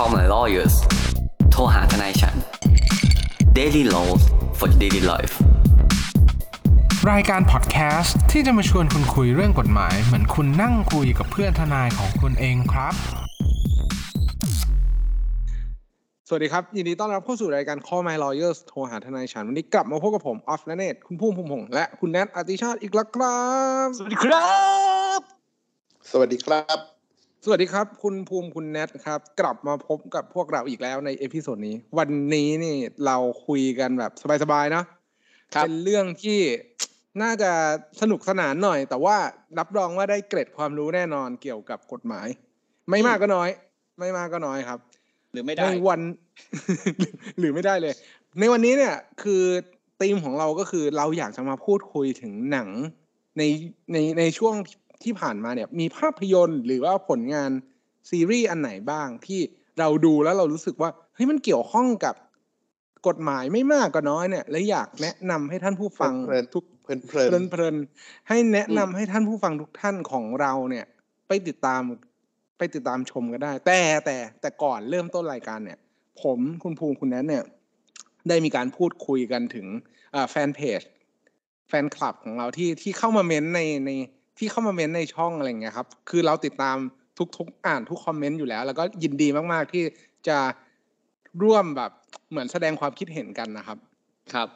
Call my lawyers โทรหาทนายฉัน Daily laws for daily life รายการพอดแคสต์ที่จะมาชวนคุณคุยเรื่องกฎหมาย เหมือนคุณนั่งคุยกับเพื่อนทนายของคุณเองครับ สวัสดีครับ ยินดีต้อนรับเข้าสู่รายการ Call My Lawyers โทรหาทนายฉัน วันนี้กลับมาพบกับผม ออฟและเนตคุณพุ่มพงษ์พงษ์และคุณแนทอติชาติอีกแล้วครับ สวัสดีครับ สวัสดีครับ สวัสดีครับ คุณภูมิคุณแนทครับ กลับมาพบกับพวกเราอีกแล้วใน episode นี้ วันนี้นี่เราคุยกันแบบสบายๆเนอะครับเป็นเรื่องที่น่าจะสนุกสนานหน่อย แต่ว่ารับรองว่าได้เกร็ดความรู้แน่นอนเกี่ยวกับกฎหมาย ไม่มากก็น้อย ไม่มากก็น้อยครับ หรือไม่ได้ในวันหรือไม่ได้เลย ในวันนี้เนี่ยคือธีมของเราก็คือเราอยากจะมาพูดคุยถึงหนังในในในช่วง ที่ผ่านมาเนี่ยมีภาพยนตร์หรือว่าผลงานซีรีส์อันไหนบ้างที่เราดูแล้วเรารู้สึกว่าเฮ้ยมันเกี่ยวข้องกับกฎหมายไม่มากก็น้อยเนี่ย และอยากแนะนำให้ท่านผู้ฟังเพลินทุกเพลินเพลินเพลินเพลินๆให้แนะนำให้ท่านผู้ฟังทุกท่านของเราเนี่ย ไปติดตามไปติดตามชมก็ได้ แต่แต่แต่ก่อนเริ่มต้นรายการเนี่ย ผมคุณภูมิคุณแนทเนี่ย ได้มีการพูดคุยกันถึงอ่าแฟนเพจแฟนคลับของเราที่ที่เข้ามา ment ในใน ที่เข้ามา ment ในช่องอะไรอย่างเงี้ยครับ คือเราติดตามทุกทุกอ่านทุก comment อยู่แล้ว แล้วก็ยินดีมากๆที่จะร่วมแบบเหมือนแสดงความคิดเห็นกันนะครับ ครับ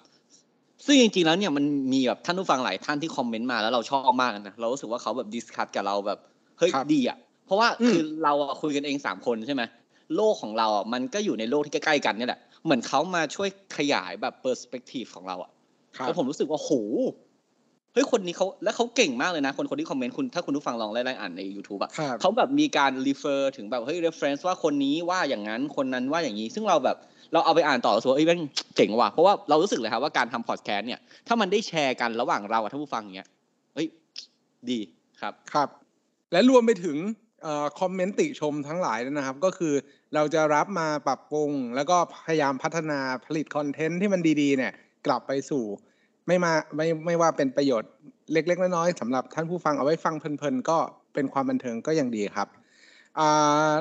ซึ่งจริงๆแล้วเนี่ยมันมีแบบท่านผู้ฟังหลายท่านที่ comment มาแล้วเราชอบมากนะเรารู้สึกว่าเขาแบบ discuss กับเราแบบเฮ้ยครับดีอะ เพราะว่าอืมคือเราอะคุยกันเองสามคนใช่ไหมโลกของเราอะมันก็อยู่ในโลกที่ใกล้ๆกันเนี่ยแหละเหมือนเขามาช่วยขยายแบบ perspective ของเราอะครับแล้วผมรู้สึกว่าโห เฮ้ยคนนี้เขาและเขาเก่งมากเลยนะ คนคนที่ comment คุณถ้าคุณผู้ฟังลองไล่ๆอ่านใน YouTube อะครับเขาแบบมีการ refer ถึงแบบเฮ้ย reference ว่าคนนี้ว่าอย่างนั้นคนนั้นว่าอย่างนี้ ซึ่งเราแบบเราเอาไปอ่านต่อแล้วรู้สึกว่าเอ้ยแม่งเจ๋งว่ะเพราะว่าเรารู้สึกเลยครับว่าการทำพอดแคสต์เนี่ยถ้ามันได้แชร์กันระหว่างเรากับท่านผู้ฟังอย่างเงี้ยเฮ้ยดีครับครับ และรวมไปถึงเอ่อ comment ติชมทั้งหลายด้วยนะครับ ก็คือเราจะรับมาปรับปรุง แล้วก็พยายามพัฒนาผลิตคอนเทนต์ที่มันดีๆเนี่ย กลับไปสู่ ไม่มาไม่ไม่ว่าเป็นประโยชน์เล็ก ๆ น้อยๆสำหรับท่านผู้ฟังเอาไว้ฟังเพลินๆก็เป็นความบันเทิงก็ยังดีครับอ่า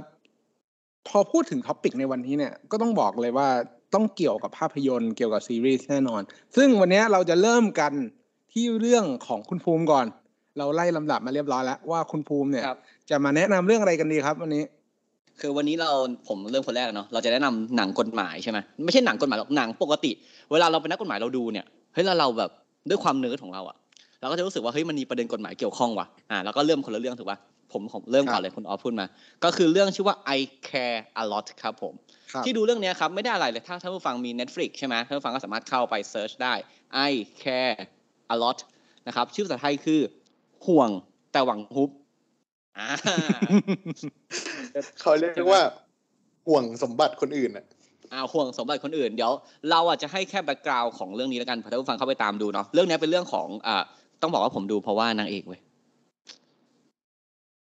พอพูดถึงท็อปิกในวันนี้เนี่ยก็ต้องบอกเลยว่าต้องเกี่ยวกับภาพยนตร์เกี่ยวกับซีรีส์แน่นอน ซึ่งวันนี้เราจะเริ่มกันที่เรื่องของคุณภูมิก่อน เราไล่ลำดับมาเรียบร้อยแล้วว่าคุณภูมิเนี่ยครับจะมาแนะนำเรื่องอะไรกันดีครับวันนี้ คือวันนี้เราผมเริ่มคนแรกเนาะเราจะแนะนำหนังกฎหมายใช่ไหมไม่ใช่หนังกฎหมายหรอกหนังปกติ เวลาเราเป็นนักกฎหมายเราดูเนี่ยเฮ้ยแล้วเราแบบด้วยความเนิร์ดของเราอะเราก็จะรู้สึกว่าเฮ้ยมันมีประเด็นกฎหมายเกี่ยวข้องว่ะอ่าแล้วก็เริ่มคนละเรื่องถูกป่ะผมผมเริ่มก่อนเลยคุณออฟพูดมา ก็คือเรื่องชื่อว่า I care a lot ครับผมครับที่ดูเรื่องเนี้ยครับ ไม่ได้อะไรเลยถ้าท่านผู้ฟังมี Netflix ใช่ไหมท่านผู้ฟังก็สามารถเข้าไป search ได้ I care a lot นะครับ ชื่อภาษาไทยคือ ห่วงแต่หวังฮุบอ่าเขาเรียกว่าห่วงสมบัติคนอื่นอะ อ่าห่วงสมบัติคนอื่นเดี๋ยว เราอาจจะให้แค่แบ็กกราวน์ของเรื่องนี้แล้วกันเผื่อท่านผู้ฟังเข้าไปตามดูเนาะเรื่องนี้เป็นเรื่องของอ่าต้องบอกว่าผมดูเพราะว่านางเอกเว้ย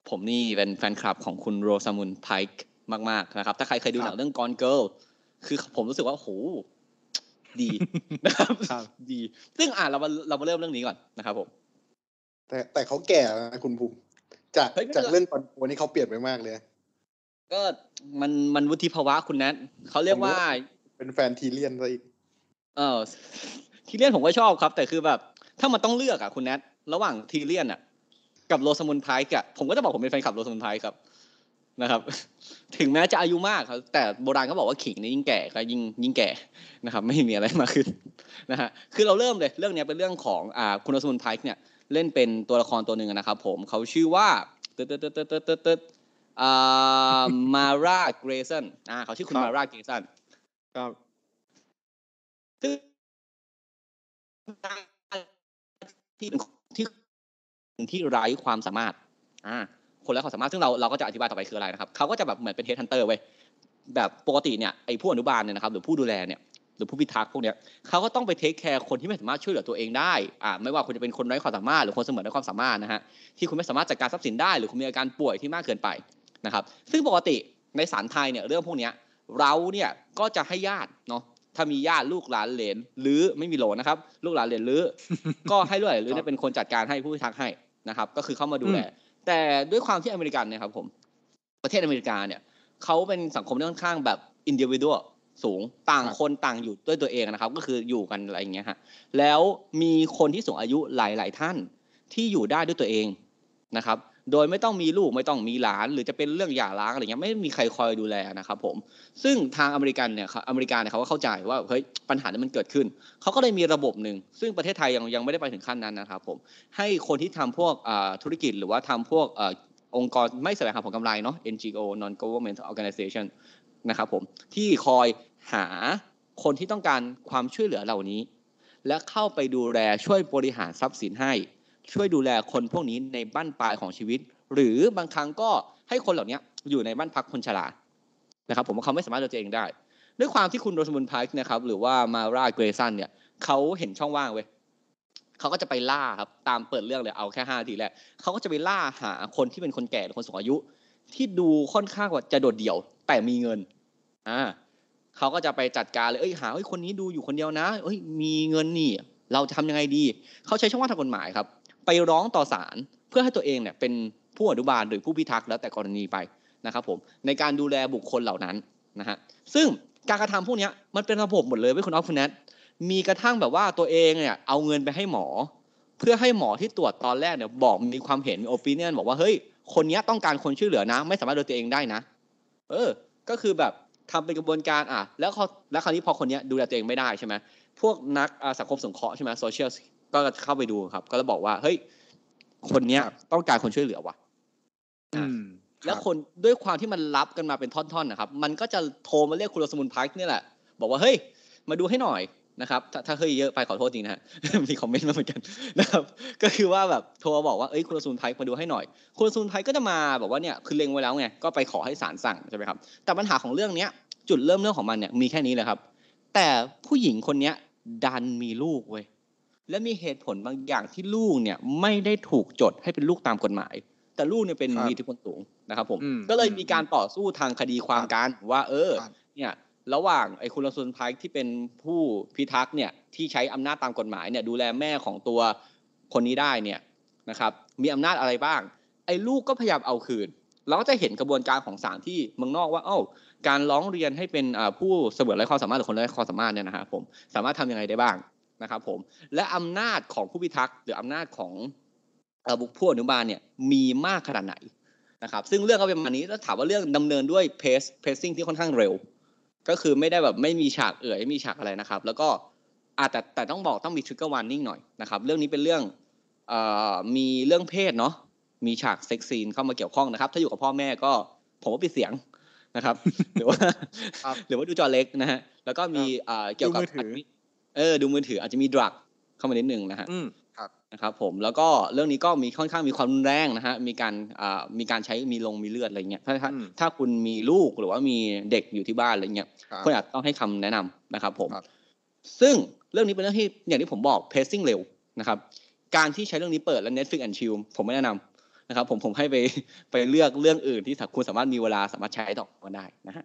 ผมนี่เป็นแฟนคลับของคุณโรซามุนไพค์มากๆนะครับ ถ้าใครเคยดูหนังเรื่อง Gone Girl คือผมรู้สึกว่าโอ้โหดีนะครับครับดี ซึ่งอ่าเรามาเรามาเริ่มเรื่องนี้ก่อนนะครับผม แต่แต่เขาแก่แล้วนะคุณภูมิจากเฮ้ยไม่เป็นไรจากเรื่องก่อนโนี่เขาเปลี่ยนไปมากเลย ก็มันมันวุฒิภาวะคุณแนทเขาเรียกว่า เป็นแฟนทีเลียนซะอีกเออทีเลียนผมก็ชอบครับ แต่คือแบบ ถ้ามันต้องเลือกอะคุณแนทระหว่างทีเลียนอะกับโรสมุนไพร์กอะผมก็จะบอกผมเป็นแฟนคลับโรสมุนไพร์ครับนะครับ ถึงแม้จะอายุมากครับ แต่โบราณเขาบอกว่าขิงนี่ยิ่งแก่ก็ยิ่งยิ่งแก่นะครับ ไม่มีอะไรมากขึ้นนะฮะคือเราเริ่มเลยเรื่องเนี้ยเป็นเรื่องของอ่าคุณโรสมุนไพร์เนี่ยเล่นเป็นตัวละครตัวหนึ่งนะครับ ผมเขาชื่อว่าตึ๊ดตึ๊ดตึ๊ดตึ๊ดตึ๊ดตึ๊ดอ่า มาร่าเกรซันอ่าเขาชื่อคุณครับมาร่าเกรซันครับซึ่งที่ที่ที่ไร้ความสามารถ อ่า คนไร้ความสามารถซึ่งเราเราก็จะอธิบายต่อไปคืออะไรนะครับ เขาก็จะแบบเหมือนเป็น headhunter เว้ยแบบปกติเนี่ยไอ้ผู้อนุบาลเนี่ยนะครับ หรือผู้ดูแลเนี่ยหรือผู้พิทักษ์พวกเนี้ยเขาก็ต้องไป take care คนที่ไม่สามารถช่วยเหลือตัวเองได้อ่าไม่ว่าคุณจะเป็นคนไร้ความสามารถหรือคนเสมือนไร้ความสามารถนะฮะที่คุณไม่สามารถจัดการทรัพย์สินได้หรือคุณมีอาการป่วยที่มากเกินไป นะครับ ซึ่งปกติในศาลไทยเนี่ยเรื่องพวกเนี้ยเราเนี่ยก็จะให้ญาติเนาะถ้ามีญาติลูกหลานเหลนหรือไม่มีโหลนะครับ ลูกหลานเหลนหรือ ก็ให้ลูกหลานหรือเนี่ยเป็นคนจัดการให้ผู้พิทักษ์ให้นะครับ ก็คือเข้ามาดูแลแต่ด้วยความที่อเมริกันเนี่ยครับผมประเทศอเมริกาเนี่ยเขาเป็นสังคมที่ค่อนข้างแบบอินดิวิ u a l สูงต่างครับคนต่างอยู่ด้วยตัวเองนะครับ ก็คืออยู่กันอะไรอย่างเงี้ยฮะแล้วมีคนที่สูงอายุหลาย ๆ ท่านที่อยู่ได้ด้วยตัวเองนะครับ โดยไม่ต้องมีลูกไม่ต้องมีหลาน หรือจะเป็นเรื่องหย่าร้างอะไรเงี้ยไม่มีใครคอยดูแลนะครับผมซึ่งทางอเมริกันเนี่ยอเมริกาเนี่ยเขาก็เข้าใจว่าเฮ้ยปัญหานี้มันเกิดขึ้นเขาก็เลยมีระบบหนึ่งซึ่งประเทศไทยยังยังไม่ได้ไปถึงขั้นนั้นนะครับผมให้คนที่ทำพวกธุรกิจหรือว่าทำพวกอองค์กรไม่แสวงหาผลกำไรเนาะ NGO non government organization นะครับผมที่คอยหาคนที่ต้องการความช่วยเหลือเหล่านี้ และเข้าไปดูแลช่วยบริหารทรัพย์สินให้ ช่วยดูแลคนพวกนี้ในบ้านปลายของชีวิต หรือบางครั้งก็ให้คนเหล่านี้อยู่ในบ้านพักคนชรานะครับ ผมว่าเขาไม่สามารถดูแลตัวเองได้ ด้วยความที่คุณโรสมุนไพร์นะครับ หรือว่ามาราเกรซันเนี่ยเขาเห็นช่องว่างเว้ยเขาก็จะไปล่าครับตามเปิดเรื่องเลยเอาแค่ห้าทีแรกเขาก็จะไปล่าหาคนที่เป็นคนแก่หรือคนสูงอายุ ที่ดูค่อนข้างว่าจะโดดเดี่ยว แต่มีเงินอ่าเขาก็จะไปจัดการเลยเอ้ยหาเอ้ยคนนี้ดูอยู่คนเดียวนะเอ้ยมีเงินนี่ เราจะทำยังไงดี เขาใช้ช่องว่างทางกฎหมายครับ ไปร้องต่อศาลเพื่อให้ตัวเองเนี่ยเป็นผู้อนุบาลหรือผู้พิทักษ์แล้วแต่กรณีไปนะครับผมในการดูแลบุคคลเหล่านั้นนะฮะซึ่งการกระทำพวกนี้มันเป็นระบบหมดเลยเว้ยคุณออฟคุณแนทมีกระทั่งแบบว่าตัวเองเนี่ยเอาเงินไปให้หมอ เพื่อให้หมอที่ตรวจตอนแรกเนี่ยบอกมีความเห็นมีโอปิเนียนบอกว่าเฮ้ยคนนี้ต้องการคนช่วยเหลือนะ ไม่สามารถดูแลตัวเองได้นะ เออ ก็คือแบบทำเป็นกระบวนการอะแล้วเขาแล้วคราวนี้พอคนนี้ดูแลตัวเองไม่ได้ใช่ไหมพวกนักสังคมสงเคราะห์ใช่ไหมโซเชียล ก็เข้าไปดูครับ ก็จะบอกว่า เฮ้ย คนเนี้ยครับต้องการคนช่วยเหลือว่ะอืมแล้วคนด้วยความที่มันรับกันมาเป็นท่อนๆนะครับ มันก็จะโทรมาเรียกคุณโรสมุนไพร์นี่แหละ บอกว่าเฮ้ย มาดูให้หน่อยนะครับถ้าถ้าเฮ้ยเยอะไปขอโทษจริงนะฮะมีคอมเมนต์มาเหมือนกันนะครับ ก็คือว่าแบบโทรมาบอกว่าเอ้ยคุณโรสมุนไพร์มาดูให้หน่อย คุณโรสมุนไพร์ก็จะมาบอกว่าเนี่ยคือเล็งไว้แล้วไงก็ไปขอให้ศาลสั่งใช่ไหมครับแต่ปัญหาของเรื่องเนี้ยจุดเริ่มเรื่องของมันเนี่ยมีแค่นี้เลยครับ แต่ผู้หญิงคนเนี้ยดันมีลูกเว้ย และมีเหตุผลบางอย่างที่ลูกเนี่ยไม่ได้ถูกจดให้เป็นลูกตามกฎหมาย แต่ลูกเนี่ยเป็นครับมีอิทธิพลสูงนะครับผมอืมก็เลยอืมมีการต่อสู้ทางคดีความกันว่า เออครับเนี่ยระหว่างไอ้คุณลสุนไพร์ที่เป็นผู้พิทักษ์เนี่ยที่ใช้อำนาจตามกฎหมายเนี่ยดูแลแม่ของตัวคนนี้ได้เนี่ยนะครับมีอำนาจอะไรบ้าง ไอ้ลูกก็พยายามเอาคืน เราก็จะเห็นกระบวนการของศาลที่เมืองนอกว่าเอ้าการร้องเรียนให้เป็นอ่าผู้เสมือนไร้ความสามารถหรือคนไร้ความสามารถเนี่ยนะครับผมสามารถทำยังไงได้บ้าง นะครับผมและอำนาจของผู้พิทักษ์หรืออำนาจของเอ่อบุคผู้อนุบาลเนี่ยมีมากขนาดไหนนะครับซึ่งเรื่องก็เป็นประมาณนี้แล้วถามว่าเรื่องดำเนินด้วย pace pacing ที่ค่อนข้างเร็ว ก็คือไม่ได้แบบไม่มีฉากเอื่อยไม่มีฉากอะไรนะครับ แล้วก็อาจแต่แต่ต้องบอกต้องมีทริกเกอร์วาร์นิ่งหน่อยนะครับเรื่องนี้เป็นเรื่องเอ่อมีเรื่องเพศเนาะมีฉากเซ็กซีนเข้ามาเกี่ยวข้องนะครับ ถ้าอยู่กับพ่อแม่ก็ผมว่าปิดเสียงนะครับ หรือว่าครับหรือว่าดูจอเล็กนะฮะแล้วก็มีเอ่อเกี่ยวกับ ดูมือถือจจะมีเออดูมือถืออาจจะมีดรักเข้ามานิดนึงนะฮะอืมนะครับผมแล้วก็เรื่องนี้ก็มีค่อนข้างมีความรุนแรงนะฮะมีการอ่ามีการใช้มีลงมีเลือดอะไรเงี้ยถ้าถ้าอืมถ้าคุณมีลูกหรือว่ามีเด็กอยู่ที่บ้านอะไรเงี้ยครับคุณอาจต้องให้คำแนะนำนะครับผมครับซึ่งเรื่องนี้เป็นเรื่องที่อย่างที่ผมบอก pacing เร็วนะครับการที่ใช้เรื่องนี้เปิดแล้ว Netflix and chill ผมไม่แนะนำนะครับผมผมให้ไปไปเลือกเรื่องอื่นที่คุณสามารถมีเวลาสามารถใช้ต่อมาได้นะฮะ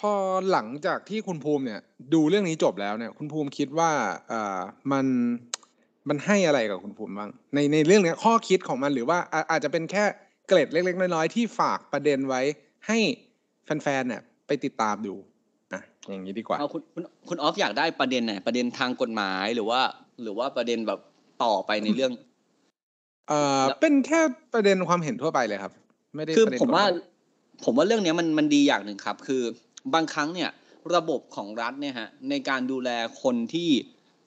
พอหลังจากที่คุณภูมิเนี่ย ดูเรื่องนี้จบแล้วเนี่ย คุณภูมิคิดว่าเอ่อมันมันให้อะไรกับคุณภูมิบ้างในในเรื่องเนี้ยข้อคิดของมันหรือว่าอาอาจจะเป็นแค่เกร็ดเล็ก ๆ น้อยๆที่ฝากประเด็นไว้ให้แฟนๆเนี่ยไปติดตามดูอะอย่างนี้ดีกว่าเอาคุณคุณคุณออฟอยากได้ประเด็นไหนประเด็นทางกฎหมายหรือว่า หรือว่าประเด็นแบบต่อไปในเรื่องเอ่อแล้วเป็นแค่ประเด็นความเห็นทั่วไปเลยครับ ไม่ได้คือประเด็นผมว่ากฎหยผมว่าเรื่องเนี้ยมันมันดีอย่างหนึ่งครับ คือ บางครั้งเนี่ยระบบของรัฐเนี่ยฮะในการดูแลคนที่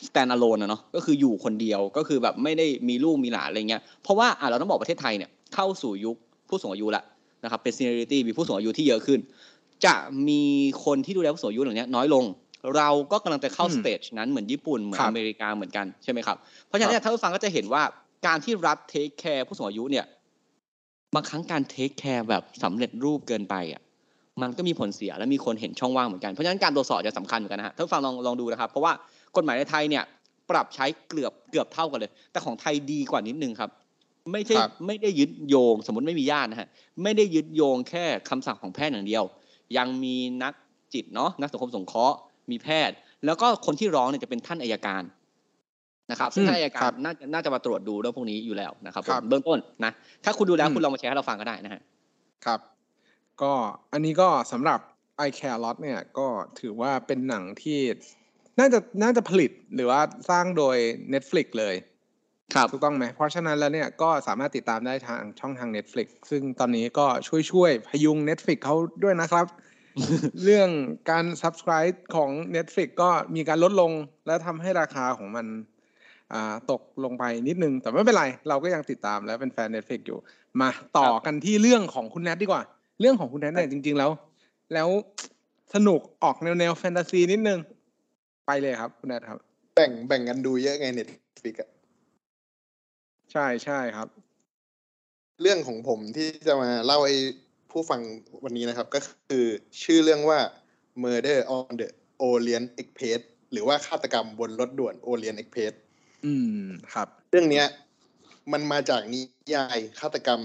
stand alone นะเนาะก็คืออยู่คนเดียวก็คือแบบไม่ได้มีลูกมีหลานอะไรเงี้ยเพราะว่าอะเราต้องบอกประเทศไทยเนี่ยเข้าสู่ยุคผู้สูงอายุละนะครับเป็น seniority มีผู้สูงอายุที่เยอะขึ้น จะมีคนที่ดูแลผู้สูงอายุเหล่านี้น้อยลง เราก็กำลังจะเข้าอืม stage นั้นเหมือนญี่ปุ่นเหมือนครับอเมริกาเหมือนกันใช่ไหมครับเพราะฉะนั้นเนี่ยถ้าผู้ฟังก็จะเห็นว่าการที่รัฐ take care ผู้สูงอายุเนี่ยบางครั้งการ take care แบบสำเร็จรูปเกินไปอะ มันก็มีผลเสียและมีคนเห็นช่องว่างเหมือนกันเพราะฉะนั้นการตรวจสอบจะสำคัญเหมือนกันนะฮะท่านผู้ฟังลองลองดูนะครับ เพราะว่ากฎหมายในไทยเนี่ยปรับใช้เกือบเกือบเท่ากันเลย แต่ของไทยดีกว่านิดนึงครับ ไม่ใช่ครับไม่ได้ยึดโยง สมมติไม่มีญาตินะฮะไม่ได้ยึดโยงแค่คำสั่งของแพทย์อย่างเดียว ยังมีนักจิตเนาะนักสังคมสงเคราะห์มีแพทย์ แล้วก็คนที่ร้องเนี่ยจะเป็นท่านอายการนะครับซึ่งอืมท่านอายกาครัรบน่าน่าจะมาตรวจดูเรื่องพวกนี้อยู่แล้วนะครับผมครับเบื้องต้นนะถ้าคุณดูแล้วอืมคุณลองมาแชร์ให้เราฟังก็ได้นะฮะครับ ก็อันนี้ก็สำหรับ I Care Lot เนี่ยก็ถือว่าเป็นหนังที่น่าจะน่าจะผลิตหรือว่าสร้างโดย Netflix เลยครับถูกต้องไหม เพราะฉะนั้นแล้วเนี่ยก็สามารถติดตามได้ทางช่องทาง Netflix ซึ่งตอนนี้ก็ช่วยช่วยพยุง Netflix เขาด้วยนะครับ เรื่องการ subscribe ของ Netflix ก็มีการลดลงและทำให้ราคาของมันอ่าตกลงไปนิดนึง แต่ไม่เป็นไร เราก็ยังติดตามและเป็นแฟน Netflix อยู่ มาต่อกันที่เรื่องของคุณแนทดีกว่า เรื่องของคุณแนทเนี่ยจริง ๆ แล้ว แล้วสนุกออกแนวแนวแฟนตาซีนิดนึง ไปเลยครับ คุณแนทครับ แบ่งแบ่งกันดูเยอะไงเน็ตฟิกอะใช่ใช่ครับ เรื่องของผมที่จะมาเล่าให้ผู้ฟังวันนี้นะครับ ก็คือชื่อเรื่องว่า Murder on the Orient Express หรือว่าฆาตกรรมบนรถด่วน Orient Express อืมครับ เรื่องเนี้ย มันมาจากนิยายฆาตกรรม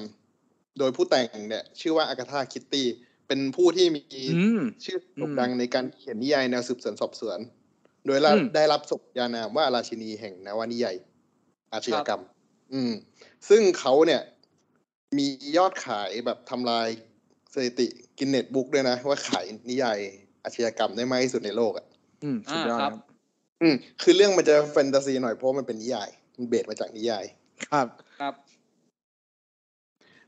โดยผู้แต่งเนี่ย ชื่อว่าอากาธาคริสตี้เป็นผู้ที่มีอืมชื่อโด่งอืมดังในการเขียนนิยายแนวสืบสวนสอบสวน โดยรับอืมได้รับสมญานามว่าราชินีแห่งนวนิยายอาชญากรรม อืม ซึ่งเขาเนี่ย มียอดขายแบบทำลายสถิติ Guinness Book ด้วยนะ ว่าขายนิยายอาชญากรรมได้มากที่สุดในโลกอะอืมสุดยอดอ่าคครับอืม คือเรื่องมันจะแฟนตาซีหน่อยเพราะมันเป็นนิยาย มันเบสมาจากนิยาย ครับครับ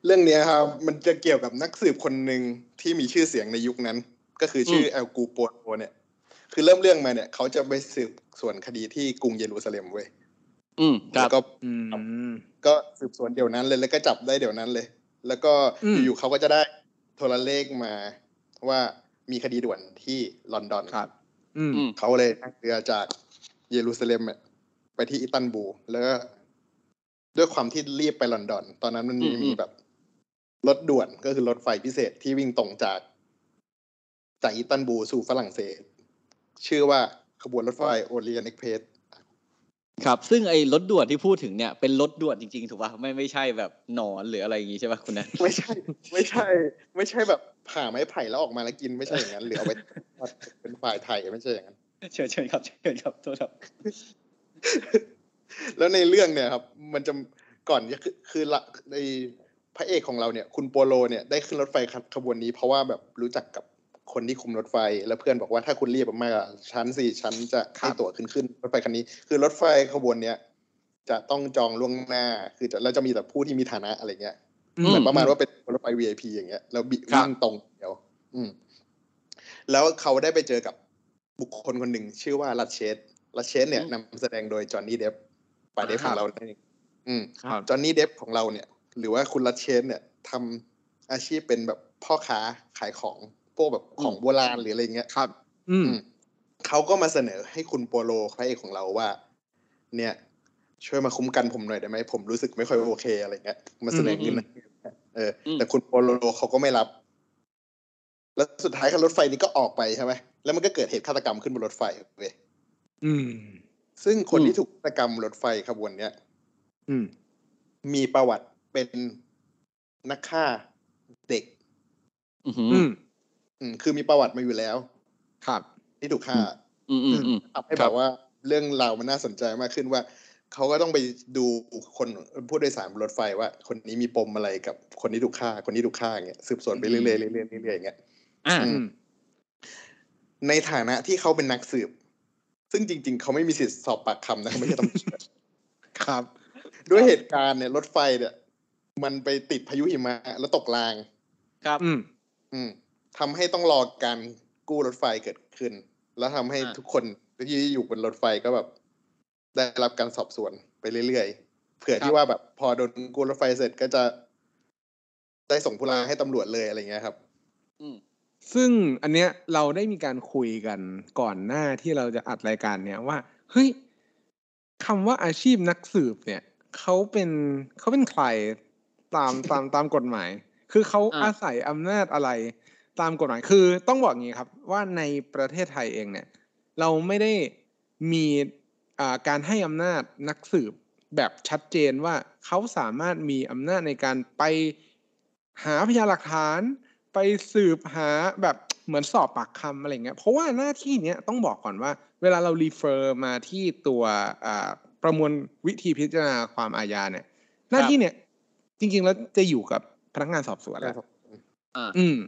เรื่องเนี้ยครับ มันจะเกี่ยวกับนักสืบคนหนึ่งที่มีชื่อเสียงในยุคนั้น ก็คือชื่อมแอลกูโปโรเนี่ย คือเริ่มเรื่องมาเนี่ยเขาจะไปสืบสวนคดีที่กรุงเยรูซาเล็มเว้ยอืมครัแล้บวก็อืมก็สืบสวนเดี๋ยวนั้นเลยแล้วก็จับได้เดี๋ยวนั้นเลย แล้วก็อืมอยู่ๆเขาก็จะได้โทรเลขมาว่ามีคดีด่วนที่ลอนดอนครับ อืมอืมเขาเลยนั่งเรือจากเยรูซาเล็มอะไปที่อิสตันบูลแล้วก็ด้วยความที่รีบไปลอนดอน ตอนนั้นมันอืมมีแบบ รถด่วนก็คือรถไฟพิเศษที่วิ่งตรงจากจากอิสตันบูลสู่ฝรั่งเศส ชื่อว่าขบวนรถไฟโอเลียนเอ็กเพสครับซึ่งไอ้รถด่วนที่พูดถึงเนี่ยเป็นรถด่วนจริงๆ ถูกป่ะไม่ไม่ใช่แบบหนอนหรืออะไรอย่างงี้ใช่ป่ะคุณแนทไม่ใช่ ไม่ใช่ ไม่ใช่แบบผ่าไม้ไผ่แล้วออกมาแล้วกินไม่ใช่อย่างนั้นหรือเอาไปทอดเป็นฝ่ายไทยไม่ใช่อย่างนั้นเชิญเชิญครับเชิญครับโทษครับ แล้วในเรื่องเนี่ยครับ มันจะก่อนจะคือคือละใน พระเอกของเราเนี่ย คุณโปโลเนี่ยได้ขึ้นรถไฟขบวนนี้ เพราะว่าแบบรู้จักกับคนที่คุมรถไฟ แล้วเพื่อนบอกว่าถ้าคุณรีบมากๆชั้นสี่ชั้นจะให้ตั๋วขึ้นขึ้นรถไฟคันนี้ คือรถไฟขบวนเนี้ยจะต้องจองล่วงหน้า คือจะแล้วจะมีแต่ผู้ที่มีฐานะอะไรเงี้ยอืมเหมือนประมาณว่าเป็นรถไฟ VIP อย่างเงี้ยแล้วบิครับวิ่งตรงเดียว อืม แล้วเขาได้ไปเจอกับบุคคลคนหนึ่งชื่อว่าลัดเชสลัดเชสเนี่ยอืมนำแสดงโดยจอห์นนี่เดฟฝ่ายเดฟคขรับองเรานั่นเองอืมครับจอห์นนี่เดฟของเราเนี่ย หรือว่าคุณลัดเชสเนี่ยทำอาชีพเป็นแบบพ่อค้าขายของพวกแบบของโบราณหรืออะไรเงี้ยครับอืมอืมเขาก็มาเสนอให้คุณโปโลพระเอกของเราว่า เนี่ย ช่วยมาคุ้มกันผมหน่อยได้ไหมผมรู้สึกไม่ค่อยโอเคอะไรเงี้ยมาเสนอเงินนะเอออมแต่คุณโปโลเขาก็ไม่รับ แล้วสุดท้ายคันรถไฟนี้ก็ออกไปใช่ไหมแล้วมันก็เกิดเหตุฆาตกรรมขึ้นบนรถไฟเว้ยอืม ซึ่งคนอืมที่ถูกฆาตกรรมรถไฟขบวนเนี้ยอืม มีประวัติ เป็นนักฆ่าเด็กอือหืออืมอืมคือมีประวัติมาอยู่แล้ว ครับ ที่ถูกฆ่า อืมอืมอืมทำให้ครัแบบบว่าเรื่องราวมันน่าสนใจมากขึ้นว่าเขาก็ต้องไปดูคนผู้โดยสารบนรถไฟว่า คนนี้มีปมอะไรกับคนที่ถูกฆ่า คนที่ถูกฆ่าอย่างเงี้ยสืบสวนไปเรื่อยๆเรื่อยๆเรื่อยๆอย่างเงี้ยอ่าอือืมในฐานะที่เขาเป็นนักสืบ ซึ่งจริง ๆ เขาไม่มีสิทธิ์สอบปากคำนะเขาไม่ใช่ตำรวจครับ ด้วยเหตุการณ์เนี่ย รถไฟเนี่ย มันไปติดพายุหิมะแล้วตกราง ครับ อืม อืมทำให้ต้องรอการกู้รถไฟเกิดขึ้น แล้วทำให้อ่าทุกคนที่อยู่บนรถไฟก็แบบ ได้รับการสอบสวนไปเรื่อยๆเผื่อที่ว่าแบบ พอโดนกู้รถไฟเสร็จก็จะ ได้ส่งผู้ร้ายให้ตำรวจเลยอะไรเงี้ยครับ อืมซึ่งอันเนี้ยเราได้มีการคุยกันก่อนหน้าที่เราจะอัดรายการเนี้ยว่าเฮ้ยคำว่าอาชีพนักสืบเนี่ยเขาเป็นเขาเป็นใคร ตามตามตามกฎหมาย คือเขาอ่าอาศัยอำนาจอะไรตามกฎหมาย คือต้องบอกงี้ครับว่าในประเทศไทยเองเนี่ย เราไม่ได้มีอ่าการให้อำนาจนักสืบแบบชัดเจนว่าเขาสามารถมีอำนาจในการไปหาพยานหลักฐาน ไปสืบหาแบบเหมือนสอบปากคำอะไรเงี้ย เพราะว่าหน้าที่เนี้ยต้องบอกก่อนว่า เวลาเรารีเฟอร์มาที่ตัวอ่าประมวลวิธีพิจารณาความอาญาเนี่ย หน้าที่เนี่ย จริง ๆ แล้วจะอยู่กับพนักงานสอบสวนแหละอ่าอืม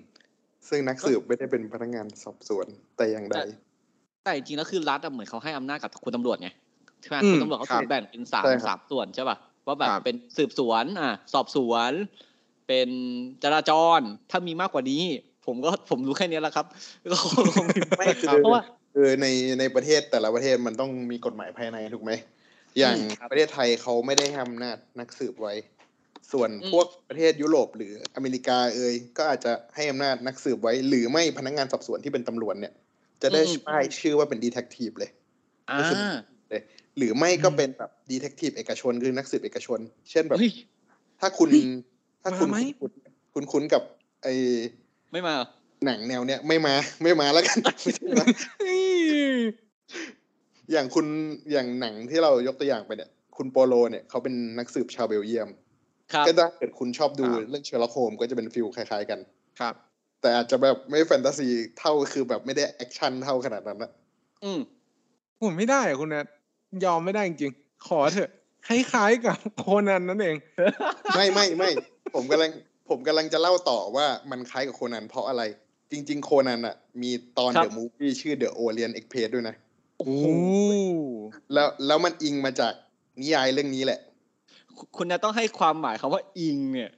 ซึ่งนักสืบไม่ได้เป็นพนักงานสอบสวนแต่อย่างใด แต่จริงๆแล้วคือรัฐอะเหมือนเขาให้อำนาจกับคุณตำรวจไงใช่ไหมอืมคุณตำรวจเขาครับถูกแบ่งเป็นสามใช่ครับสามส่วนใช่ป่ะว่าแบบครับเป็นสืบสวน อะ สอบสวน เป็นจราจรถ้ามีมากกว่านี้ ผมก็ผมรู้แค่นี้แหละครับก็คงคงมีไม่คือเพราะว่าคือในในประเทศแต่ละประเทศมันต้องมีกฎหมายภายในถูกไหมอย่างอืมครับประเทศไทยเขาไม่ได้ให้อำนาจนักสืบไว้ ส่วนอืมพวกประเทศยุโรปหรืออเมริกาเอยก็อาจจะให้อำนาจนักสืบไว้ หรือไม่พนักงานสอบสวนที่เป็นตำรวจเนี่ย จะได้ป้ายชื่อว่าเป็น detective เลยอ่าก็คือหรือไม่ก็เป็นแบบ detective เอกชนคือนักสืบเอกชน เช่นแบบเฮ้ยถ้าคุณเฮ้ยถ้าคุณมาไหมคุณคุณคุ้นกับไอไม่มาเหรอหนังแนวเนี้ยไม่มาไม่มาแล้วกันไม่ใช่มาอย่างคุณอย่างหนังที่เรายกตัวอย่างไปเนี่ย คุณโปโลเนี่ยเขาเป็นนักสืบชาวเบลเยียมครับ ก็ถ้าเกิดคุณชอบดูครับเรื่องเชอร์ล็อกโฮมส์ก็จะเป็น feel คล้าย ๆกันครับ แต่อาจจะแบบไม่แฟนตาซีเท่าคือแบบไม่ได้ action เท่าขนาดนั้นนะอืมผมไม่ได้อะคุณแนทยอมไม่ได้จริงๆขอเถอะคล้ายๆกับโคนันนั่นเอง ไม่ไม่ไม่ผมกำลังผมกำลังจะเล่าต่อว่ามันคล้ายกับโคนันเพราะอะไร จริง ๆ โคนันอะ มีตอนครับเดอะมูฟวี่ชื่อเดอะโอเลียนเอ็กเพด้วยนะโอ้แล้วแล้วมันอิงมาจากนิยายเรื่องนี้แหละ คุณนะต้องให้ความหมายคำว่าอิงเนี่ย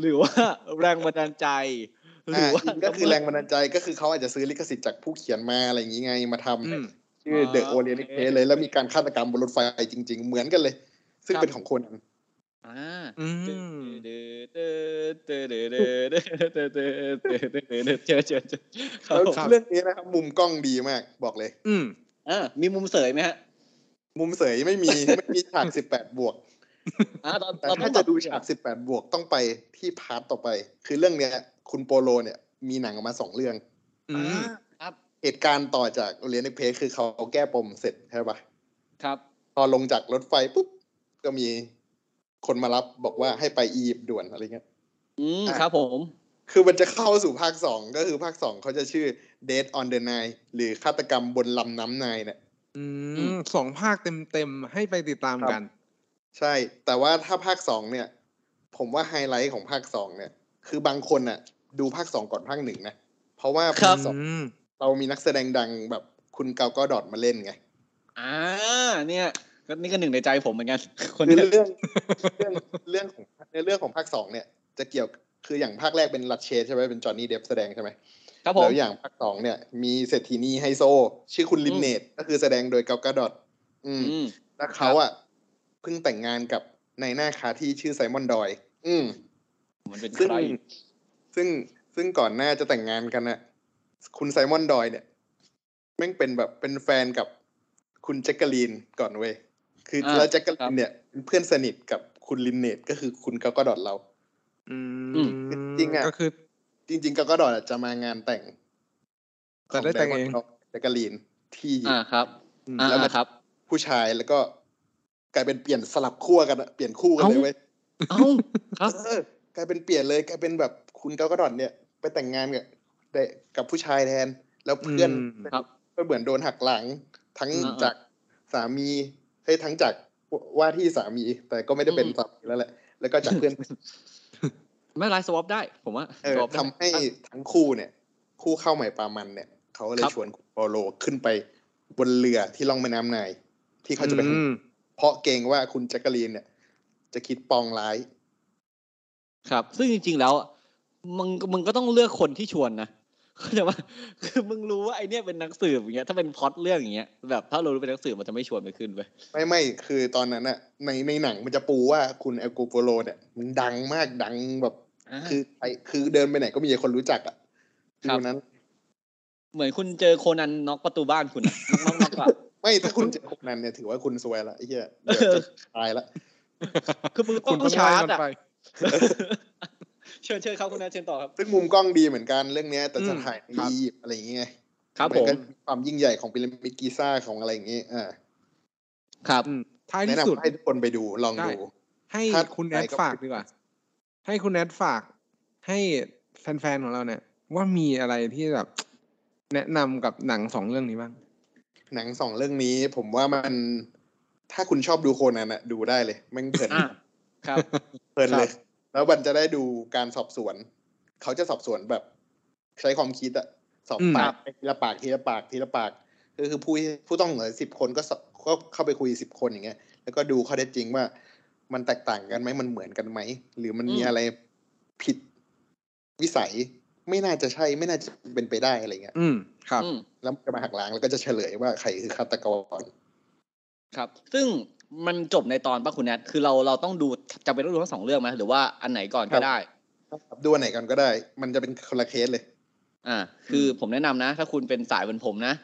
หรือว่าแรงบันดาลใจหรือว่าอ่าก็คือแรงบันดาลใจก็คือเขาอาจจะซื้อลิขสิทธิ์จากผู้เขียนมาอะไรอย่างงี้ไงมาทำอืมชื่อ The อ่า Orient โอเค Express เลยแล้วมีการฆาตกรรมบนรถไฟจริง ๆ เหมือนกันเลย ซึ่งครับเป็นของโคนนั้นอ่าอืมเจอเจอเจอแล้วครับผมครับเรื่องนี้นะครับมุมกล้องดีมากบอกเลย อืมอ่ามีมุมเสยไหมฮะ มุมเสยไม่มีไม่มีฉาก18บวก อ่าตอนแต่ตอนถ้าจะดูฉาก18บวกต้องไปที่ part ต่อไป คือเรื่องเนี้ย คุณโปโลเนี่ยมีหนังออกมาสองเรื่องอือ่ามครับเหตุการณ์ต่อจากโอเลียนเพสคือเขาแก้ปมเสร็จใช่ปะครับ พอลงจากรถไฟปุ๊บก็มีคนมารับบอกว่าให้ไปอียิปต์ด่วนอะไรเงี้ย อืมอะครับผม คือมันจะเข้าสู่ภาคสองก็คือภาคสองเขาจะชื่อ Dead on the Nile หรือฆาตกรรมบนลำน้ำไนายเนี่ยอืมสองภาคเต็มๆให้ไปติดตามกัน ใช่ แต่ว่าถ้าภาคสองเนี่ย ผมว่าไฮไลท์ของภาคสองเนี่ย คือบางคนน่ะ ดูภาคสองก่อนภาคหนึ่งนะ เพราะว่าครัภาบคสองอืมเรามีนักแสดงดังแบบคุณเกาก็ดอดมาเล่นไง อ่า เนี่ยก็นี่ก็หนึ่งในใจผมเหมือนกัน คนคือนี้เรื่องเรื่องเรื่องของในเรื่องของภาคสองเนี่ย จะเกี่ยวคืออย่างภาคแรกเป็นลัดเชสใช่ไหมเป็นจอห์นนี่เดฟแสดงใช่ไหมครับผมแล้วอย่างภาคสองเนี่ย มีเศรษฐีนีไฮโซ ชื่อคุณลินเนตก็คือแสดงโดยเกาก็ดอดอืมอืมแล้วเขาอะเพิ่งแต่งงานกับนายหน้าคาที่ชื่อไซมอนดอยล์ อืมมันเป็นซึ่งใคร ซึ่งซึ่งก่อนหน้าจะแต่งงานกันน่ะคุณไซมอนดอยล์เนี่ยแม่งเป็นแบบเป็นแฟนกับคุณแจ็คเกอรีนก่อนเว้ยคืออาแล้วแจ็คเกอรีนเนี่ยเป็นเพื่อนสนิทกับคุณลินเนตก็คือคุณกัลกาดอตเรา อือืมจริงๆอะก็คือ จริง ๆกัลกาดอตอะจะมางานแต่งแต่ได้แต่งเองขแจ็คเกอรีนที่อ่าครับอืมอ่าแล้วมันครับ ผู้ชายแล้วก็ กลายเป็นเปลี่ยนสลับขั้วกันอะเปลี่ยนคู่กันเลยเอ้าเว้ยเอ้าครับเออกลายเป็นเปลี่ยนเลยกลายเป็นแบบคุณเกากระดอนเนี่ย ไปแต่งงานกับได้กับผู้ชายแทน แล้วเพื่อนอืมครับก็เหมือนโดนหักหลัง ทั้งอ่าๆจากสามีให้ยทั้งจากว่าที่สามี แต่ก็ไม่ได้เป็นอืมสามีแล้วแหละ แล้วก็จากเพื่อนไม่เป็นไรสวอปได้ ผมว่าเออ swap ได้ทำให้ทั้งคู่เนี่ย คู่เข้าใหม่ปามันเนี่ยเขาก็เลยครับชวนคุณโปโลขึ้นไปบนเรือที่ล่องแม่น้ำไนายที่เขาจะไปอืม เพราะเกรงว่าคุณแจ็คกะลีนเนี่ย จะคิดปองร้าย ครับ ซึ่งจริง ๆ แล้วมึงมึงก็ต้องเลือกคนที่ชวนนะเข้าใจว่าคือมึงรู้ว่าไอเนี้ยเป็นนักสืบอย่างเงี้ยถ้าเป็นพล็อตเรื่องอย่างเงี้ยแบบถ้าเรารู้เป็นนักสืบมันจะไม่ชวนไปขึ้นไปไม่ไม่คือตอนนั้นอะในในหนังมันจะปูว่าคุณเอลโกโปโลเนี่ยมันดังมากดังแบบ คือไอคือเดินไปไหนก็มีคนรู้จักอะครับฟิลนั้น เหมือนคุณเจอโคนันน็อกประตูบ้านคุณอะน็อกน็อกน็อกอะ ไม่ถ้าคุณเจอคนนั้นเนี่ยถือว่าคุณซวยละไอ้เหี้ยเดี๋ยวจะตายละคือมึงต้คุอณงต้องชาไล่ร์จมันอะไปเชิญเชิญครับคุณนัทเชิญต่อครับซึ่งมุมกล้องดีเหมือนกันเรื่องเนี้ย แต่จะอืมถ่ายในครับอียิปต์อะไรอย่างเงี้ยครับนผมก็ความยิ่งใหญ่ของพีระมิดกีซ่าของอะไรอย่างเงี้ยอ่าครับอืมท้ายแนะที่สุดนำให้ทุกคนไปดูลองได้ดู ให้ถ้าคุณแอดใครก็ฝากดีกว่า ให้คุณแอดฝาก ให้แฟนๆของเราเนี่ย ว่ามีอะไรที่แบบแนะนำกับหนังสองเรื่องนี้บ้าง หนังสองเรื่องนี้ ผมว่ามันถ้าคุณชอบดูโคนันอะดูได้เลยแม่งเพลินอะครับเพลินครับเลย แล้วมันจะได้ดูการสอบสวน เขาจะสอบสวนแบบ ใช้ความคิดอะสอบอืมปากไปทีละปากทีละปากทีละปากก็คือผู้ผู้ต้องสิบคนก็สอบก็เข้าไปคุยสิบคนอย่างเงี้ย แล้วก็ดูข้อเท็จจริงว่า มันแตกต่างกันไหมมันเหมือนกันไหม หรือมันมีอืมอะไรผิดวิสัย ไม่น่าจะใช่ไม่น่าจะเป็นไปได้อะไรเงี้ย อืมครับอืมแล้วมันจะมาหักล้างแล้วก็จะเฉลยว่าใครคือฆาตกร ครับ ซึ่งมันจบในตอนป่ะคุณแนทคือเราเราต้องดูจำเป็นต้องดูทั้งสองเรื่องไหมหรือว่าอันไหนก่อนก็ได้ดูอันไหนกันก็ได้ มันจะเป็นคนละเคสเลย อ่า คือผมแนะนำนะ ถ้าคุณเป็นสายเหมือนผมนะ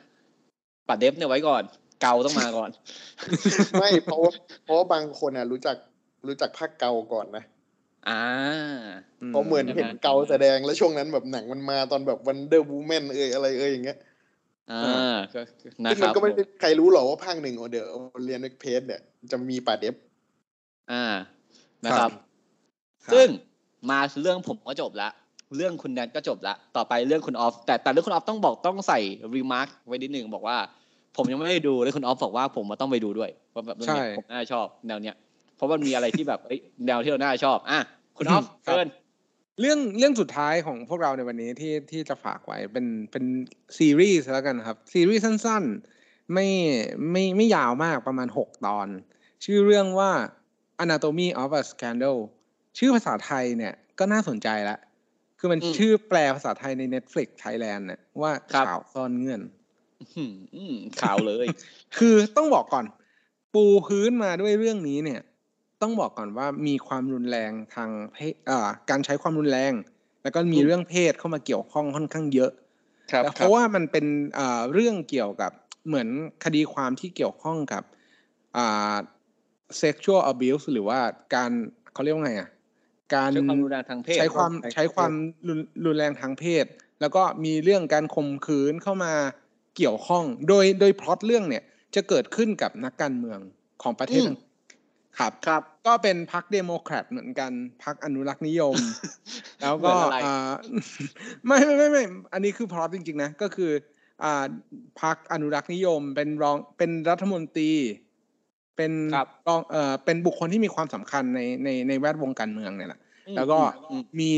ปัด Death เนี่ยไว้ก่อน กัลต้องมาก่อน ไม่เพราะว่าเพราะว่าบางคนอะ รู้จักรู้จักภาคกัลก่อนนะ อ่าเพราะเหมือนใช่ไหมเห็นกัลแสดงแล้วช่วงนั้นแบบหนังมันมาตอนแบบ Wonder Woman เอยอะไรเอยอย่างเงี้ยอ่าก็นะซึ่งคมันก็ไม่ได้ใครรู้หรอกว่าภาคหนึ่งโอเดอร์เรียนเวกเพสเนี่ยจะมีป่าเดฟอ่านะครับครับ ซึ่งมาเรื่องผมก็จบละเรื่องคุณแนทก็จบละต่อไปเรื่องคุณออฟแต่แต่เรื่องคุณออฟต้องบอกต้องใส่รีมาร์คไว้นิดหนึ่งบอกว่า ผมยังไม่ได้ดูแล้วคุณออฟบอกว่าผมมาต้องไปดูด้วยว่าแบบเรื่องเนี้ยใช่ผมน่าชอบแนวเนี้ยเพ ราะมันมีอะไรที่แบบเอ้ยแนวที่เราน่าชอบ อะคุณออฟครับเชิญเรื่องเรื่องสุดท้ายของพวกเราในวันนี้ที่ที่จะฝากไว้เป็นเป็นซีรีส์แล้วกันครับ ซีรีส์สั้นๆ ไม่ไม่ไม่ยาวมากประมาณ 6 ตอน ชื่อเรื่องว่า Anatomy of a Scandal ชื่อภาษาไทยเนี่ยก็น่าสนใจละคือมันอืมชื่อแปลภาษาไทยใน Netflix Thailand เนี่ยว่าครับข่าวซ่อนเงื่อนอืมอืมข่าวเลย คือต้องบอกก่อน ปูพื้นมาด้วยเรื่องนี้เนี่ย ต้องบอกก่อนว่ามีความรุนแรงทางเพศอ่าการใช้ความรุนแรง แล้วก็มีอืมเรื่องเพศเข้ามาเกี่ยวข้องค่อนข้างเยอะครับแต่เพราะว่ามันเป็นอ่าเรื่องเกี่ยวกับเหมือนคดีความที่เกี่ยวข้องกับอ่า sexual abuse หรือว่าการเขาเรียกว่าไงอะการใช้ความรุนแรงทางเพศใช้ความใช้ใช้ความรุนรุนแรงทางเพศ แล้วก็มีเรื่องการข่มขืนเข้ามาเกี่ยวข้อง โดยโดยพล็อตเรื่องเนี่ยจะเกิดขึ้นกับนักการเมืองของประเทศอืมอังกฤษ ครับครับ ก็เป็นพรรคเดโมแครตเหมือนกันพรรคอนุรักษ์นิยม แล้วก็เหมือนอะไรอ่าไม่ไม่ไม่ไม่อันนี้คือพล็อตจริงๆนะ ก็คืออ่าพรรคอนุรักษ์นิยม เป็นรองเป็นรัฐมนตรี เป็นครับรองเอ่อเป็นบุคคลที่มีความสำคัญในในในแวดวงการเมืองเนี่ยแหละอืมแล้วก็อืมมี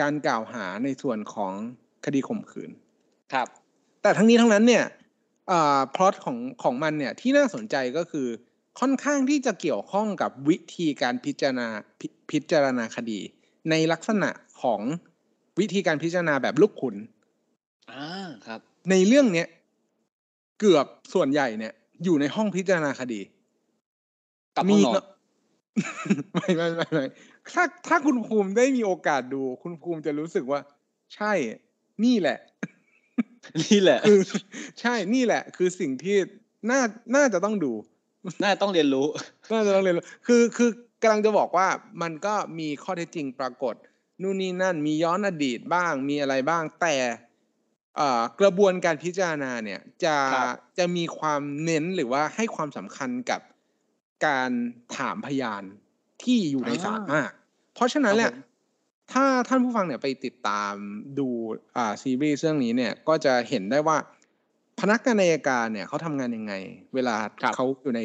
การกล่าวหาในส่วนของคดีข่มขืนครับ แต่ทั้งนี้ทั้งนั้นเนี่ยอ่าพล็อตของของมันเนี่ยที่น่าสนใจก็คือ ค่อนข้างที่จะเกี่ยวข้องกับวิธีการพิจารณาพิพิจารณาคดี ในลักษณะของวิธีการพิจารณาแบบลูกขุนอ่าครับ ในเรื่องเนี้ยเกือบส่วนใหญ่เนี่ย อยู่ในห้องพิจารณาคดีกับห้องนอนเะไม่ไม่ไม่ไม่ถ้าถ้าคุณภูมิได้มีโอกาสดู คุณภูมิจะรู้สึกว่า ใช่ นี่แหละ นี่แหละคือใช่นี่แหละ คือสิ่งที่น่าน่าจะต้องดู น่าต้องเรียนรู้ น่าจะต้องเรียนรู้ คือคือกำลังจะบอกว่ามันก็มีข้อเท็จจริงปรากฏ นู่นนี่นั่นมีย้อนอดีตบ้างมีอะไรบ้างแต่เอ่อกระบวนการพิจารณาเนี่ยจะครับจะมีความเน้นหรือว่าให้ความสำคัญกับการถามพยานที่อยู่ในศาลมาก เพราะฉะนั้นเนี่ยครับผมถ้าท่านผู้ฟังเนี่ยไปติดตามดูอ่าซีรีส์เรื่องนี้เนี่ยก็จะเห็นได้ว่า พนักงานอัยการเนี่ยเขาทำงานยังไง เวลาครับเขาอยู่ใน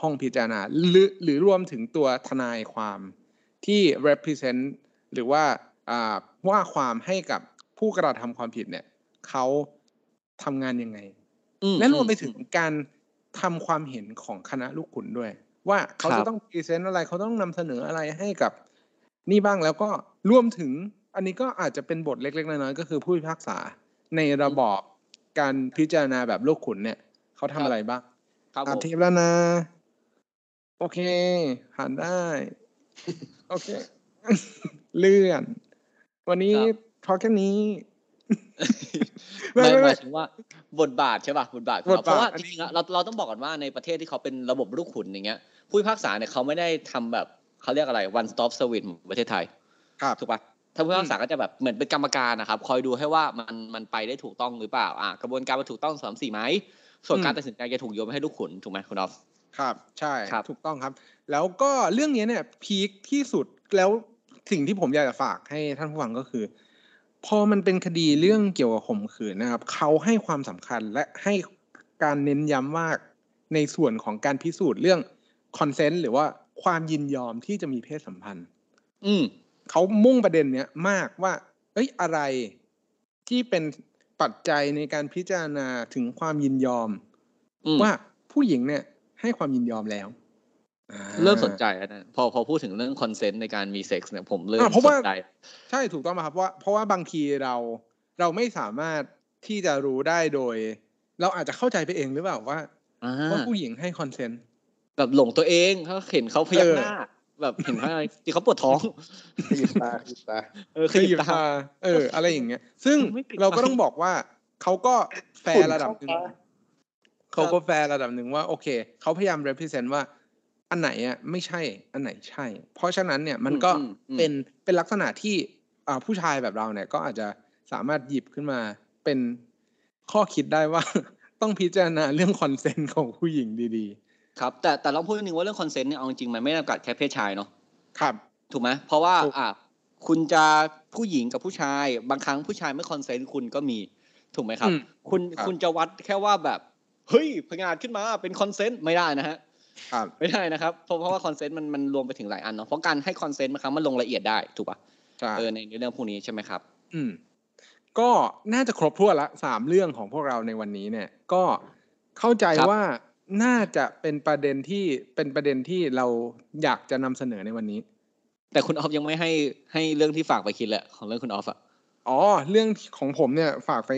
ห้องพิจารณาหรือหรือรวมถึงตัวทนายความที่ represent หรือว่าอ่าว่าความให้กับผู้กระทำความผิดเนี่ยเขาทำงานยังไงอืและรวมไปอืถึงการทำความเห็นของคณะลูกขุนด้วย ว่าเขาครัจะบต้องพรีเซนต์อะไรเขาต้องนำเสนออะไรให้กับนี่บ้างแล้วก็รวมถึงอันนี้ก็อาจจะเป็นบทเล็กๆน้อยๆก็คือผู้พิพากษาในระบอบ การพิจารณาแบบลูกขุนเนี่ยเขาทำอะไรบ้างครับผอัดมเทปแล้วนะ โอเค ผ่านได้ โอเค เลื่อน วันนี้พอแค่นี้หมายไม่หไม่มายถึงว่าบทบาทใช่ป่ะบทบาทของบเราทบาทเพราะว่าอันจนี้ริงๆอะเราเราต้องบอกก่อนว่าในประเทศที่เขาเป็นระบบลูกขุนอย่างเงี้ย ผู้พิพากษาเนี่ยเขาไม่ได้ทำแบบเขาเรียกอะไร one stop service เหมือนประเทศไทยครับถูกปะ ถ้าผู้พิพากษาก็จะแบบเหมือนเป็นกรรมการนะครับ คอยดูให้ว่ามันมันไปได้ถูกต้องหรือเปล่า อะกระบวนการมันถูกต้องสามสี่ไหมส่วนการอืมตัดสินใจจะถูกโยนไปให้ลูกขุนถูกไหมคุณออฟครับใช่ครับถูกต้องครับ แล้วก็เรื่องนี้เนี่ยพีคที่สุดแล้วสิ่งที่ผมอยากจะฝากให้ท่านผู้ฟังก็คือ พอมันเป็นคดีเรื่องเกี่ยวกับข่มขืนนะครับเขาให้ความสำคัญและให้การเน้นย้ำว่าในส่วนของการพิสูจน์เรื่อง consent หรือว่าความยินยอมที่จะมีเพศสัมพันธ์ อืม เขามุ่งประเด็นเนี้ยมากว่า เอ้ยอะไรที่เป็นปัจจัยในการพิจารณาถึงความยินยอมอืมว่าผู้หญิงเนี่ย ให้ความยินยอมแล้วอ่าเริ่มสนใจแล้วนะพอพอพูดถึงเรื่อง consent ในการมีเซ็กส์เนี่ยผมเริ่มสนใจอะเพราะว่าใช่ถูกต้องไหมครับว่าเพราะว่าบางทีเราเราไม่สามารถที่จะรู้ได้โดย เราอาจจะเข้าใจไปเองหรือเปล่าว่าอ่าว่าผู้หญิงให้ consent แบบหลงตัวเองเขาเห็นเขาพยักหน้าเออ แบบเห็นเขาอะไรที่เขาปวดท้องขยิบตาขยิบตาเออขยิบตา เออ อะไรอย่างเงี้ย ซึ่งไม่ปิดไฟเราก็ต้องบอกว่าเขาก็แฟฝุ่ร์นระดับหนึ่งฝุ่นเข้าตาเขาก็แฟร์ระดับหนึ่งว่า โอเคเขาพยายาม represent ว่า อันไหนอะไม่ใช่อันไหนใช่ เพราะฉะนั้นเนี่ยมันก็อืมอืมเป็นเป็นลักษณะที่อ่าผู้ชายแบบเราเนี่ย ก็อาจจะสามารถหยิบขึ้นมาเป็นข้อคิดได้ว่า ต้องพิจารณาเรื่อง consent ของผู้หญิงดี ครับแต่แต่เราพูดนิดนึงว่าเรื่อง consent เนี่ยเอาจริงๆมันไม่ได้จำกัดแค่เพศชายเนาะๆครับถูกไหมเพราะว่าถูกอะคุณจะผู้หญิงกับผู้ชาย บางครั้งผู้ชายไม่ consent คุณก็มีถูกไหมครับอืมคุณครับคุณจะวัดแค่ว่าแบบเฮ้ยพงาดขึ้นมาเป็น consent ไม่ได้นะฮะครับไม่ได้นะครับเพราะเพราะว่า consent มันมันรวมไปถึงหลายอันเนาะเพราะการให้ consent บางครั้งมันลงละเอียดได้ถูกป่ะใช่เออในในเรื่องพวกนี้ใช่ไหมครับ อืมก็น่าจะครบถ้วนละสามเรื่องของพวกเราในวันนี้เนี่ย ก็เข้าใจครับว่า น่าจะเป็นประเด็นที่เป็นประเด็นที่เราอยากจะนำเสนอในวันนี้ แต่คุณออฟยังไม่ให้ให้เรื่องที่ฝากไปคิดแหละของเรื่องคุณออฟอะอ๋อ เรื่องของผมเนี่ยฝากไป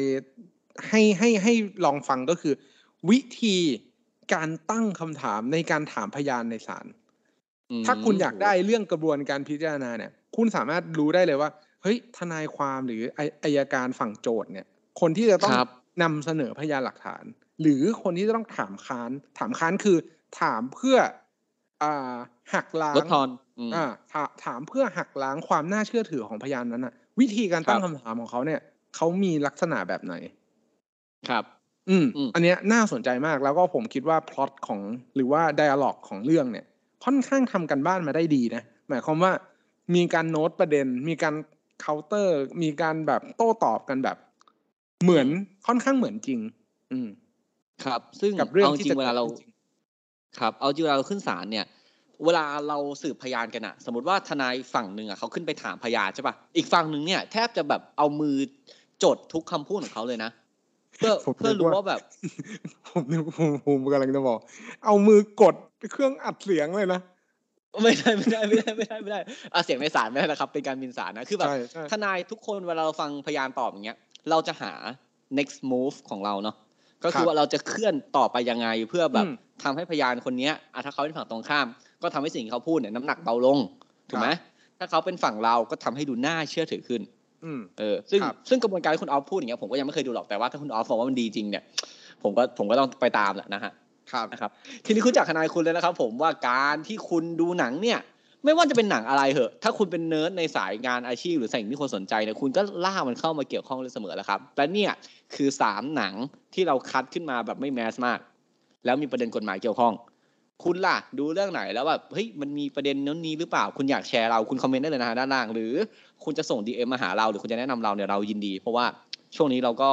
ให้ให้ให้ลองฟังก็คือ วิธีการตั้งคำถามในการถามพยานในศาลอืมถ้าคุณอยากได้เรื่องกระบวนการพิจารณาเนี่ย คุณสามารถรู้ได้เลยว่า เฮ้ยทนายความหรือไออายการฝั่งโจทย์เนี่ย คนที่จะต้องครับนำเสนอพยานหลักฐาน หรือคนที่จะต้องถามค้าน ถามค้านคือ ถามเพื่ออ่าหักล้างลดทอนอืมอ่าถาถามเพื่อหักล้างความน่าเชื่อถือของพยานนั้นน่ะวิธีการตั้งครับคำถามของเขาเนี่ยเขามีลักษณะแบบไหน ครับอืมอืม อันเนี้ยน่าสนใจมากแล้วก็ผมคิดว่าพล็อตของหรือว่าไดอะล็อกของเรื่องเนี่ย ค่อนข้างทำกันบ้านมาได้ดีนะ หมายความว่ามีการโน้ตประเด็น มีการเคาน์เตอร์ มีการแบบโต้ตอบกันแบบ เหมือนค่อนข้างเหมือนจริง อืม ครับ ซึ่งกับเรื่องาจที่ริจะงเวลาเรากิดขึ้นจริงครับ เอาจริงเวลาเราขึ้นศาลเนี่ย เวลาเราสืบพยานกันอะสมมติว่าทนายฝั่งหนึ่งอะเขาขึ้นไปถามพยานใช่ปะอีกฝั่งหนึ่งเนี่ยแทบจะแบบเอามือจดทุกคำพูดของเขาเลยนะเพื่อผมเพื่อนึกรู้ว่าว่าแบบ ผมนึกผมผมกำลังจะบอก เอามือกดเครื่องอัดเสียงเลยนะไม่ได้ไม่ได้ไม่ได้ไม่ได้ไม่ได้อะเสียงในศาลไม่ได้นะครับ เป็นการบินศาลนะคือแบบใช่ใช่ทนายทุกคนเวลาเราฟังพยานตอบอย่างเงี้ย เราจะหา next move ของเราเนาะ ก็คือว่าเราจะเคลื่อนต่อไปยังไงเพื่อแบบอืมทำให้พยานคนเนี้ยอะถ้าเขาเป็นฝั่งตรงข้าม ก็ทำให้สิ่งที่เขาพูดเนี่ยน้ำหนักเบาลงถูกไหมถ้าเขาเป็นฝั่งเราก็ทำให้ดูน่าเชื่อถือขึ้นอืมเออซึ่งครับซึ่งกระบวนการที่คุณออฟพูดอย่างเงี้ยผมก็ยังไม่เคยดูหรอกแต่ว่าถ้าคุณออฟบอกว่ามันดีจริงเนี่ยผมก็ผมก็ต้องไปตามแหละนะฮะครับนะครับ ทีนี้คุณจากทนายคุณเลยนะครับ ผมว่าการที่คุณดูหนังเนี่ย ไม่ว่าจะเป็นหนังอะไรเหอะ ถ้าคุณเป็นเนิร์ดในสายงานอาชีพหรือสิ่งที่คนสนใจเนี่ยคุณก็ล่ามันเข้ามาเกี่ยวข้องเสมอแล้วครับ และเนี่ยคือสามหนังที่เราคัดขึ้นมาแบบไม่ mass มาก แล้วมีประเด็นกฎหมายเกี่ยวข้อง คุณล่ะดูเรื่องไหนแล้วแบบเฮ้ยมันมีประเด็นนั้นนี้หรือเปล่า คุณอยากแชร์เราคุณคอมเมนต์ได้เลยนะฮะด้านล่าง หรือคุณจะส่ง DM มาหาเราหรือคุณจะแนะนำเราเนี่ยเรายินดี เพราะว่าช่วงนี้เราก็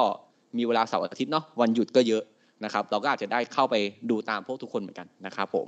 มีเวลาเสาร์อาทิตย์เนาะวันหยุดก็เยอะนะครับเราก็อาจจะได้เข้าไปดูตามพวกทุกคนเหมือนกันนะครับผม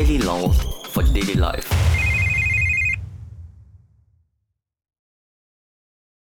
Daily laws for daily life.